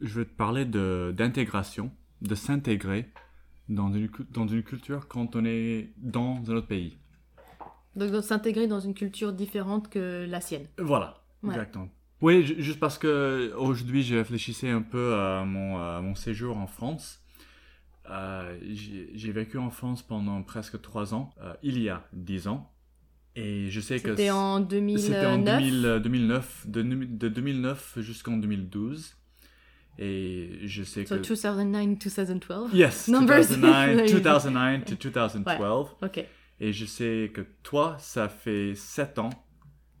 Je veux te parler d'intégration, de s'intégrer dans une, dans une culture quand on est dans un autre pays. Donc, de s'intégrer dans une culture différente que la sienne. Voilà, Ouais. exactement. Oui, ju- juste parce que aujourd'hui, je réfléchissais un peu à mon, à mon séjour en France. Euh, j'ai vécu en France pendant presque trois ans, euh, il y a dix ans. Et je sais que C'était en 2009. C'était en 2000, euh, 2009, de, de 2009 jusqu'en 2012. Et je sais So que... 2009-2012. Yes, Numbers. 2009, 2009 to 2012. Ok. Et je sais que toi, ça fait 7 ans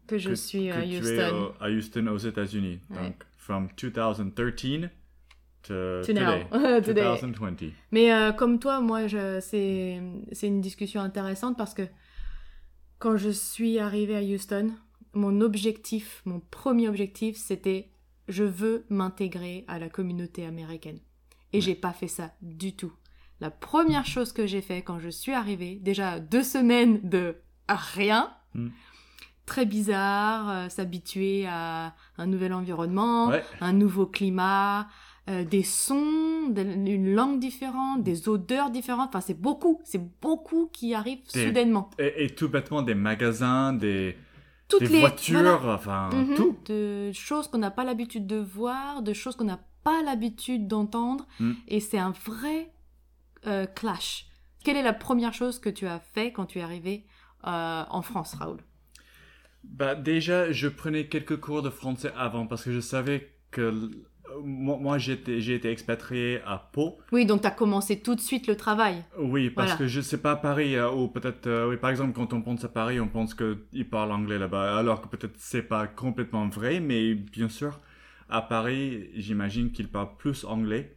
Que je que, suis à tu es Houston. au- à Houston aux États-Unis. Ouais. Donc, from 2013 to, To now. today, Today. 2020. Mais euh, comme toi, moi, c'est une discussion intéressante parce que quand je suis arrivée à Houston, mon objectif, mon premier objectif, c'était je veux m'intégrer à la communauté américaine. Et j'ai pas fait ça du tout. La première chose que j'ai fait quand je suis arrivée, déjà deux semaines de rien, Mm. très bizarre, euh, s'habituer à un nouvel environnement, Ouais. un nouveau climat, euh, des sons, de- une langue différente, des odeurs différentes. Enfin, c'est beaucoup, c'est beaucoup qui arrive Des- soudainement. Et, et tout bêtement, des magasins, des, Toutes des les voitures, voilà. enfin, Mhm. tout. de choses qu'on n'a pas l'habitude de voir, de choses qu'on n'a pas l'habitude d'entendre, Mm. et c'est un vrai euh, clash. Quelle est la première chose que tu as fait quand tu es arrivé euh, en France, Raoul? Bah, déjà, je prenais quelques cours de français avant parce que je savais que moi, j'ai été expatrié à Pau. Oui, donc tu as commencé tout de suite le travail. Oui, parce Voilà. que je sais pas à Paris, euh, ou peut-être, euh, oui, par exemple, quand on pense à Paris, on pense qu'ils parlent anglais là-bas, alors que peut-être c'est pas complètement vrai, mais bien sûr, à Paris, j'imagine qu'ils parlent plus anglais,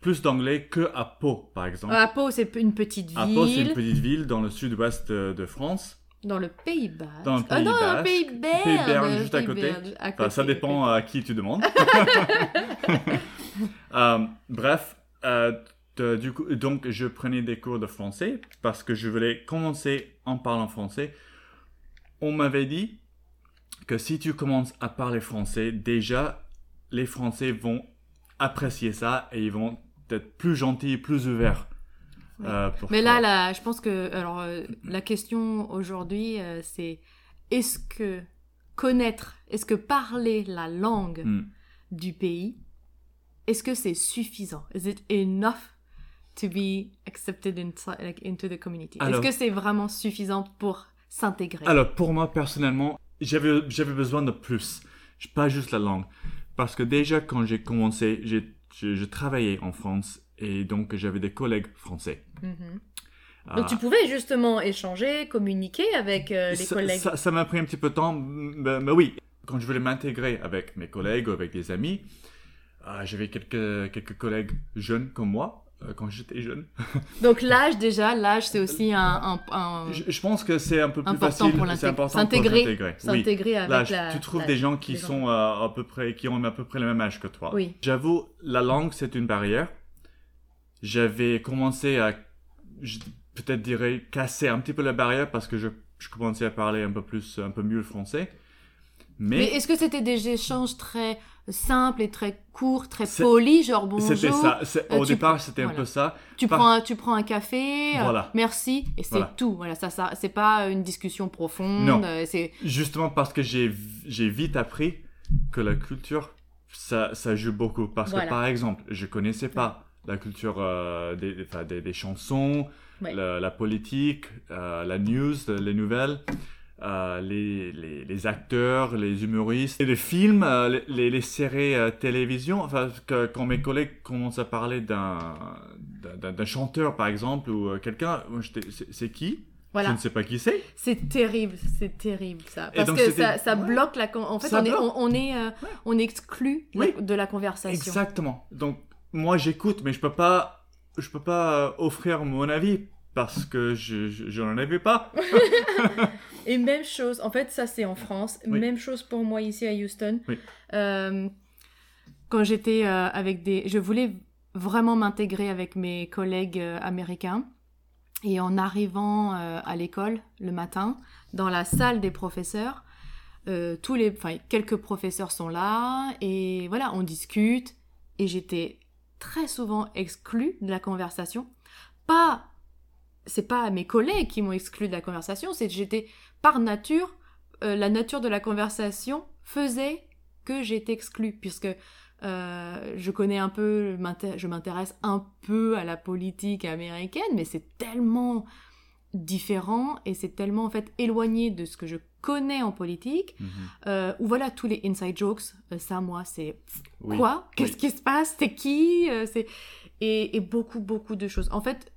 plus d'anglais que à Pau, par exemple. À Pau, c'est une petite à Pau, c'est une ville petite ville dans le sud-ouest de, de France. Dans le Pays Basque. Dans le ah Pays non, Basque. le Pays Belge. Pays Belge, juste à côté. Belge, à Enfin, ça dépend à qui tu demandes. Euh, bref, euh, de- du coup, donc je prenais des cours de français parce que je voulais commencer en parlant français. On m'avait dit que si tu commences à parler français, déjà, les Français vont apprécier ça et ils vont être plus gentils, plus ouverts. Oui. euh, pour Mais là, là, je pense que alors euh, la question aujourd'hui, euh, c'est est-ce que connaître, est-ce que parler la langue Hmm. du pays, est-ce que c'est suffisant? Is it enough to be accepted like, into the community? Est-ce que c'est vraiment suffisant pour s'intégrer? Alors, pour moi, personnellement, j'avais, j'avais besoin de plus. Pas juste la langue. Parce que déjà, quand j'ai commencé, j'ai, je, je travaillais en France et donc j'avais des collègues français. Mhm. Ah, Donc tu pouvais justement échanger, communiquer avec euh, les ça, collègues. Ça, ça m'a pris un petit peu de temps, mais, mais oui. Quand je voulais m'intégrer avec mes collègues ou avec des amis, ah, j'avais quelques, quelques collègues jeunes comme moi, euh, quand j'étais jeune. Donc l'âge déjà, l'âge c'est aussi un, un- un- Je, je pense que c'est un peu plus important facile. pour c'est l'intégrer. important pour S'intégrer. s'intégrer. Oui. s'intégrer avec L'âge. la. tu trouves la- des gens qui sont euh, à peu près, qui ont à peu près le même âge que toi. Oui. J'avoue, la langue c'est une barrière. J'avais commencé à, peut-être dirais, casser un petit peu la barrière parce que je, je commençais à parler un peu plus, un peu mieux le français. Mais Mais, est-ce que c'était des échanges très simples et très courts, très polis, genre bonjour c'était ça. Euh, Au départ, c'était un peu ça. Tu Par- prends un, tu prends un café, euh, Voilà. merci et c'est Voilà. tout. Voilà, ça, ça, c'est pas une discussion profonde. Non. euh, Justement parce que j'ai j'ai vite appris que la culture, ça, ça joue beaucoup. Parce Voilà. que par exemple, je connaissais pas la culture euh, des, des, enfin, des- des chansons, Ouais. la, la politique, euh, la news, les nouvelles, euh, les, les, les acteurs, les humoristes, et les films, les, les, séries télévision. Enfin, que, quand mes collègues commencent à parler d'un chanteur, par exemple, ou quelqu'un, c'est qui? Je ne sais pas qui c'est. c'est terrible, c'est terrible ça, parce que ça, ça ouais. bloque la. En fait, Ça on est, on, on est, on est exclu Oui. de la conversation. Exactement. Donc moi j'écoute, mais je peux pas, je peux pas euh, offrir mon avis parce que je, je, je n'en avais pas. Et même chose, en fait, ça c'est en France. Oui. Même chose pour moi ici à Houston. Oui. Euh, quand j'étais euh, avec des. Je voulais vraiment m'intégrer avec mes collègues euh, américains. Et en arrivant à l'école le matin, dans la salle des professeurs, tous les, enfin, quelques professeurs sont là et voilà, on discute. et j'étais très souvent exclue de la conversation. Pas, c'est pas mes collègues qui m'ont exclu de la conversation, c'est que j'étais par nature, euh, la nature de la conversation faisait que j'étais exclue, puisque euh, je connais un peu, je m'intéresse un peu à la politique américaine, mais c'est tellement différent et c'est tellement en fait éloigné de ce que je connais en politique, Mhm. euh, ou voilà tous les inside jokes, euh, ça moi c'est Oui. quoi? Qu'est-ce Oui. qui se passe? C'est qui? Euh, C'est et, et beaucoup beaucoup de choses. En fait,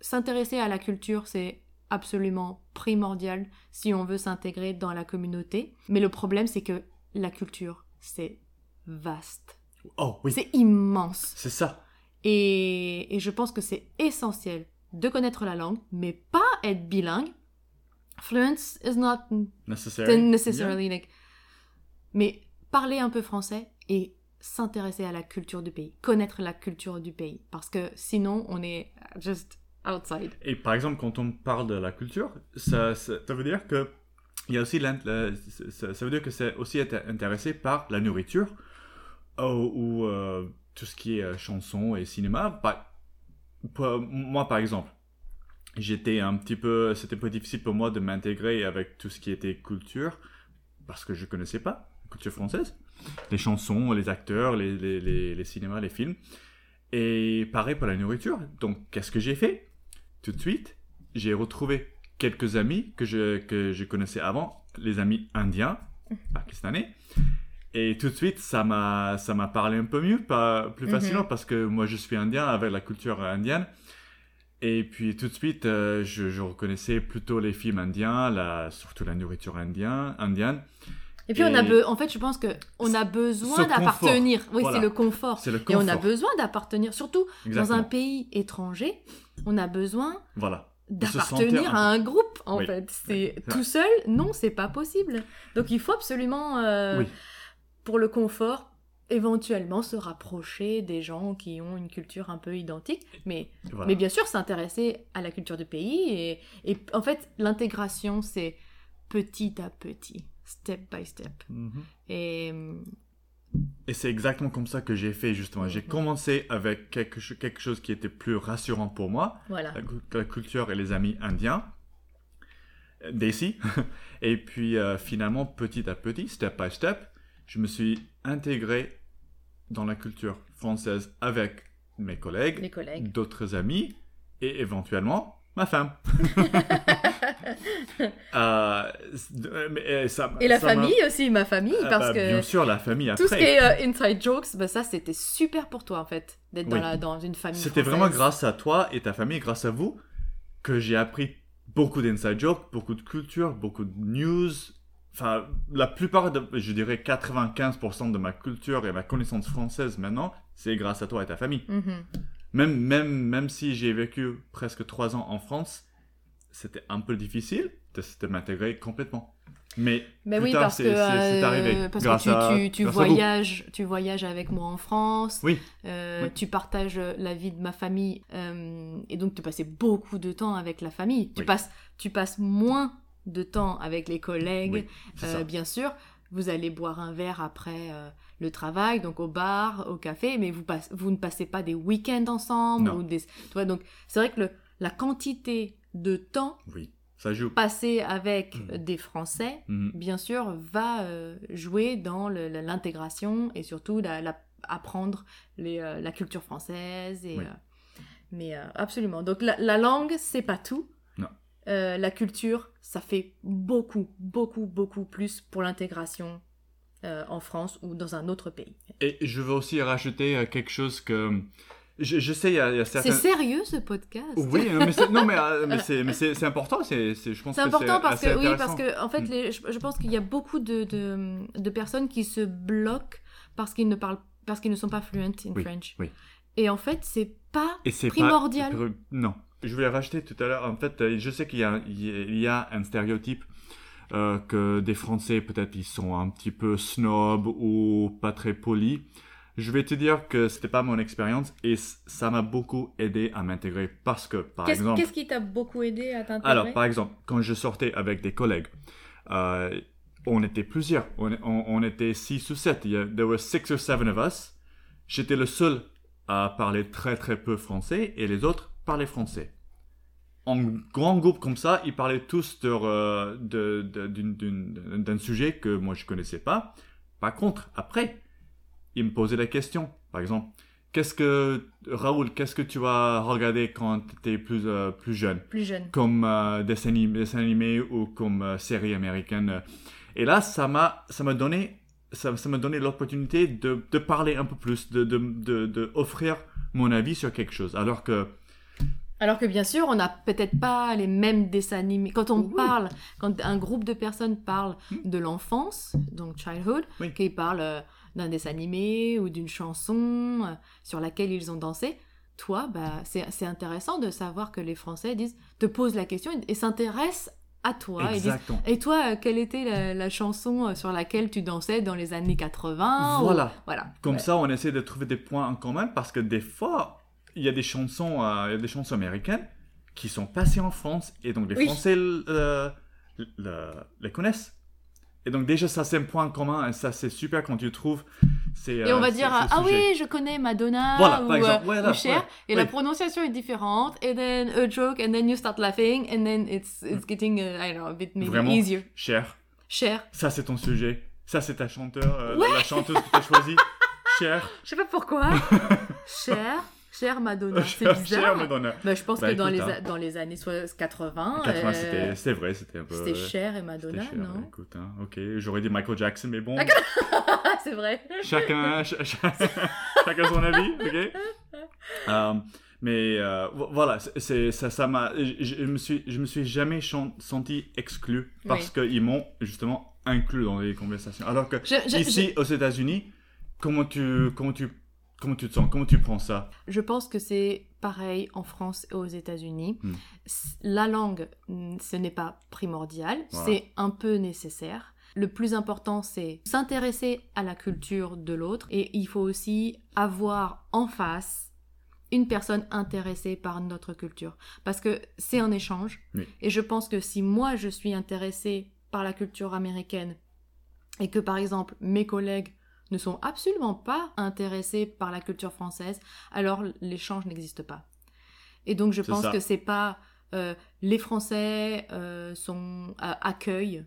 s'intéresser à la culture c'est absolument primordial si on veut s'intégrer dans la communauté. Mais le problème c'est que la culture c'est vaste, Oh oui, c'est immense. c'est ça. Et, et je pense que c'est essentiel de connaître la langue, mais pas être bilingue. Fluence is not Necessary. necessarily like... Mais parler un peu français et s'intéresser à la culture du pays, connaître la culture du pays, parce que sinon on est just outside. Et par exemple, quand on parle de la culture, ça, ça, ça veut dire que il y a aussi ça, ça veut dire que c'est aussi être intéressé par la nourriture ou, ou, euh, tout ce qui est euh, chanson et cinéma. Pour- moi, par exemple, j'étais un petit peu, c'était un peu difficile pour moi de m'intégrer avec tout ce qui était culture parce que je connaissais pas la culture française, les chansons, les acteurs, les, les, les, les cinémas, les films. Et pareil pour la nourriture. Donc, qu'est-ce que j'ai fait? Tout de suite, j'ai retrouvé quelques amis que je, que je connaissais avant, les amis indiens, pakistanais. Et tout de suite, ça m'a, ça m'a parlé un peu mieux, pas, plus Mhm. facilement, parce que moi, je suis indien avec la culture indienne. Et puis, tout de suite, euh, je, je reconnaissais plutôt les films indiens, la, surtout la nourriture indienne. indienne. Et puis on a be- en fait je pense que on a besoin d'appartenir. Oui, Voilà. c'est le confort. Et on a besoin d'appartenir, surtout dans un pays étranger, on a besoin Voilà. D'appartenir à un groupe en Oui. fait. C'est C'est tout seul, non, c'est pas possible. Donc il faut absolument euh, Oui. Pour le confort éventuellement se rapprocher des gens qui ont une culture un peu identique, mais Voilà. mais bien sûr s'intéresser à la culture du pays et, et en fait l'intégration c'est petit à petit, step by step. Mhm. Et Et c'est exactement comme ça que j'ai fait, justement. J'ai commencé avec quelque, cho- quelque chose qui était plus rassurant pour moi, voilà. la, cu- la culture et les amis indiens, d'ici. Et puis, euh, finalement, petit à petit, step by step, je me suis intégré dans la culture française avec mes collègues, d'autres amis et éventuellement ma femme. Euh, ça- Et la ça famille aussi, ma famille, Ah, parce bah, que Bien sûr, la famille après. tout ce qui est euh, inside jokes, bah, ça c'était super pour toi en fait, d'être dans, Oui. la, dans une famille. C'était vraiment grâce à toi et ta famille, grâce à vous, que j'ai appris beaucoup d'inside jokes, beaucoup de culture, beaucoup de news. Enfin, la plupart, de, je dirais 95% de ma culture et ma connaissance française maintenant, c'est grâce à toi et ta famille. Mhm. Même, même, même si j'ai vécu presque trois ans en France, c'était un peu difficile de, de m'intégrer complètement. Mais Mais plus oui, tard, parce c'est- que, c'est euh, arrivé. parce grâce que tu, voyages, tu voyages avec moi en France, Oui. euh, Oui. tu partages la vie de ma famille, euh, et donc tu passais beaucoup de temps avec la famille. Tu, passes, tu passes moins de temps avec les collègues, Oui, euh, bien sûr. Vous allez boire un verre après euh, le travail, donc au bar, au café, mais vous, passe- vous ne passez pas des week-ends ensemble. Non. Ou des, tu vois, donc c'est vrai que le, la quantité de temps Oui, ça joue. passé avec Mhm. des Français Mhm. bien sûr, va euh, jouer dans l'intégration et surtout la, la- apprendre les, la culture française. Et, Oui. mais absolument. Donc la, la langue, c'est pas tout. Euh, la culture, ça fait beaucoup, beaucoup, beaucoup plus pour l'intégration euh, en France ou dans un autre pays. Et je veux aussi rajouter euh, quelque chose que... Je, je sais, il y a, il y a C'est certains... sérieux ce podcast? Oui, mais c'est- non, mais, mais c'est, mais c'est, c'est important. C'est, c'est, je pense C'est que important parce assez que oui, parce que en fait, les- je, je pense qu'il y a beaucoup de, de, de personnes qui se bloquent parce qu'ils ne parlent, parce qu'ils ne sont pas fluent in Oui, French. oui. Et en fait, c'est pas Et c'est primordial. Pas, non, je voulais rajouter tout à l'heure. En fait, euh, je sais qu'il y a, il y a un stéréotype euh, que des Français peut-être ils sont un petit peu snobs ou pas très polis. Je vais te dire que c'était pas mon expérience et ça m'a beaucoup aidé à m'intégrer parce que par Qu'est-ce exemple. qu'est-ce qui t'a beaucoup aidé à t'intégrer? Alors, par exemple, quand je sortais avec des collègues, euh, on était plusieurs. On, on- on était six ou sept. Il y a, there were six or seven of us. j'étais le seul à parler très très peu français et les autres parlaient français. En grand groupe comme ça, ils parlaient tous euh, d'un sujet que moi je connaissais pas. Par contre, après, ils me posaient la question. Par exemple, qu'est-ce que Raoul, qu'est-ce que tu as regardé quand tu étais plus euh, plus jeune? Plus jeune. comme euh, dessin, animé, dessin animé ou comme euh, série américaine. Et là, ça m'a, ça m'a donné, ça, donné l'opportunité de, de parler un peu plus, de, de, de, de offrir mon avis sur quelque chose. Alors que, Alors que bien sûr, on n'a peut-être pas les mêmes dessins animés. Quand on parle, quand un groupe de personnes parle Hmm. de l'enfance, donc childhood, Oui. qu'ils parlent euh, d'un dessin animé ou d'une chanson euh, sur laquelle ils ont dansé, toi, bah, c'est intéressant de savoir que les Français disent, te posent la question et, et s'intéressent à toi. et disent, et toi, euh, quelle était la, la chanson sur laquelle tu dansais dans les années 80 ou- Voilà. Voilà. Comme Ouais. ça, on essaie de trouver des points en commun parce que des fois, il y a des chansons, euh, il y a des chansons américaines qui sont passées en France et donc les Oui. Français euh, le- les connaissent. Et donc déjà, ça c'est un point commun et ça c'est super quand tu trouves. C'est, Et on euh, va dire, ah sujet. oui, je connais Madonna Voilà, ou, par exemple, euh, ou Cher, ouais, et la prononciation est différente, and then a joke, and then you start laughing, and then it's, it's getting, uh, I don't know, a bit maybe Vraiment. easier. Cher, Cher. ça c'est ton sujet. Ça c'est ta chanteur, euh, la chanteuse que tu as choisie. Cher. Je sais pas pourquoi. Cher. Cher Madonna. C'est bizarre. Cher Madonna. Bah, je pense Bah, que dans, écoute, les, hein. dans les années soit- 80, 80, euh, c'était, vrai, c'était un peu. c'était Cher et Madonna, cher, non Écoute, hein, ok, j'aurais dit Michael Jackson, mais bon, c'est vrai. chacun, ch- ch- chacun son avis, ok. Euh, mais euh, vo- voilà, c'est- ça, ça m'a, je, je me suis, je me suis jamais senti exclu parce qu'ils m'ont justement inclus dans les conversations. Alors que je- ici aux États-Unis, comment tu, comment tu, comment tu te sens, comment tu prends ça? Je pense que c'est pareil en France et aux États-Unis. Hmm. La langue, mm, ce n'est pas primordial, Voilà. c'est un peu nécessaire. Le plus important, c'est s'intéresser à la culture de l'autre et il faut aussi avoir en face une personne intéressée par notre culture. Parce que c'est un échange. Oui. Et je pense que si moi, je suis intéressée par la culture américaine et que, par exemple, mes collègues ne sont absolument pas intéressés par la culture française, alors l'échange n'existe pas. Et donc je pense ça. que c'est pas euh, les Français euh, sont euh, accueillent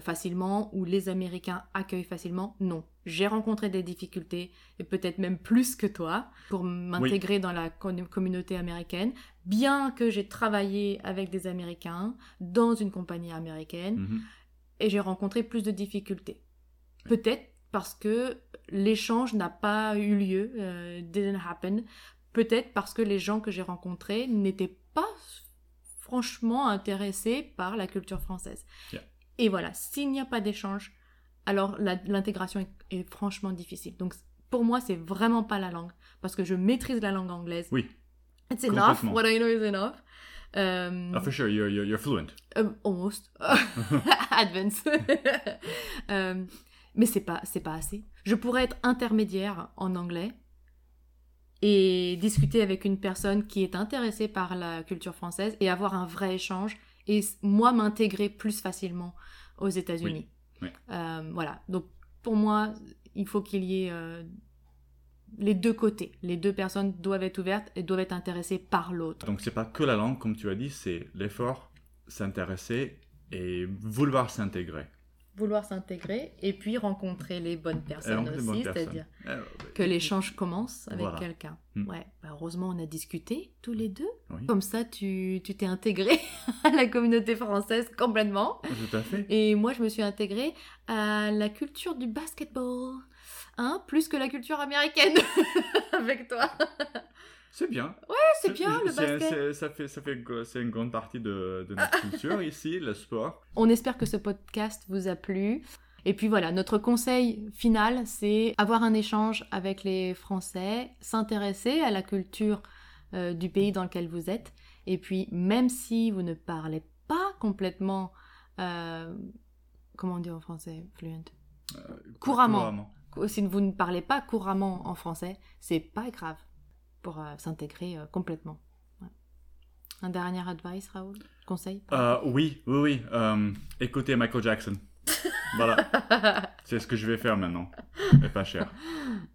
facilement ou les Américains accueillent facilement. Non, j'ai rencontré des difficultés et peut-être même plus que toi pour m'intégrer dans la communauté américaine, bien que j'ai travaillé avec des Américains dans une compagnie américaine Mhm. et j'ai rencontré plus de difficultés. Peut-être parce que l'échange n'a pas eu lieu, euh, didn't happen. Peut-être parce que les gens que j'ai rencontrés n'étaient pas franchement intéressés par la culture française. Yeah. Et voilà, s'il n'y a pas d'échange, alors l'intégration est, est franchement difficile. Donc pour moi, c'est vraiment pas la langue, parce que je maîtrise la langue anglaise. Oui. It's enough. What I know is enough. Euh, Ah, for sure, you're, you're, you're fluent. euh, almost. Advance. Euh, mais c'est pas, c'est pas assez. Je pourrais être intermédiaire en anglais et discuter avec une personne qui est intéressée par la culture française et avoir un vrai échange et moi m'intégrer plus facilement aux États-Unis. Oui, oui. Euh, voilà. Donc pour moi, il faut qu'il y ait euh, les deux côtés. Les deux personnes doivent être ouvertes et doivent être intéressées par l'autre. Donc c'est pas que la langue, comme tu as dit, c'est l'effort, s'intéresser et vouloir s'intégrer. Vouloir s'intégrer et puis rencontrer les bonnes personnes aussi, c'est-à-dire Euh, que l'échange commence avec Voilà. quelqu'un. Mm. Ouais, bah heureusement on a discuté tous les deux. Oui, Comme ça, tu tu t'es intégré à la communauté française complètement. tout à fait. Et moi, je me suis intégrée à la culture du basketball. Hein, plus que la culture américaine avec toi. C'est bien. c'est bien, le basket. c'est- Ça fait, ça fait, c'est une grande partie de, de notre culture ici, le sport. On espère que ce podcast vous a plu. Et puis voilà, notre conseil final, c'est avoir un échange avec les Français, s'intéresser à la culture euh, du pays dans lequel vous êtes. Et puis, même si vous ne parlez pas complètement, euh, comment on dit en français, fluent, Couramment. si vous ne parlez pas couramment en français, c'est pas grave pour euh, s'intégrer euh, complètement. Ouais. Un dernier advice, Raoul? Conseil? Euh, oui, oui, oui. écoutez Michael Jackson. Voilà, c'est ce que je vais faire maintenant. Et pas cher.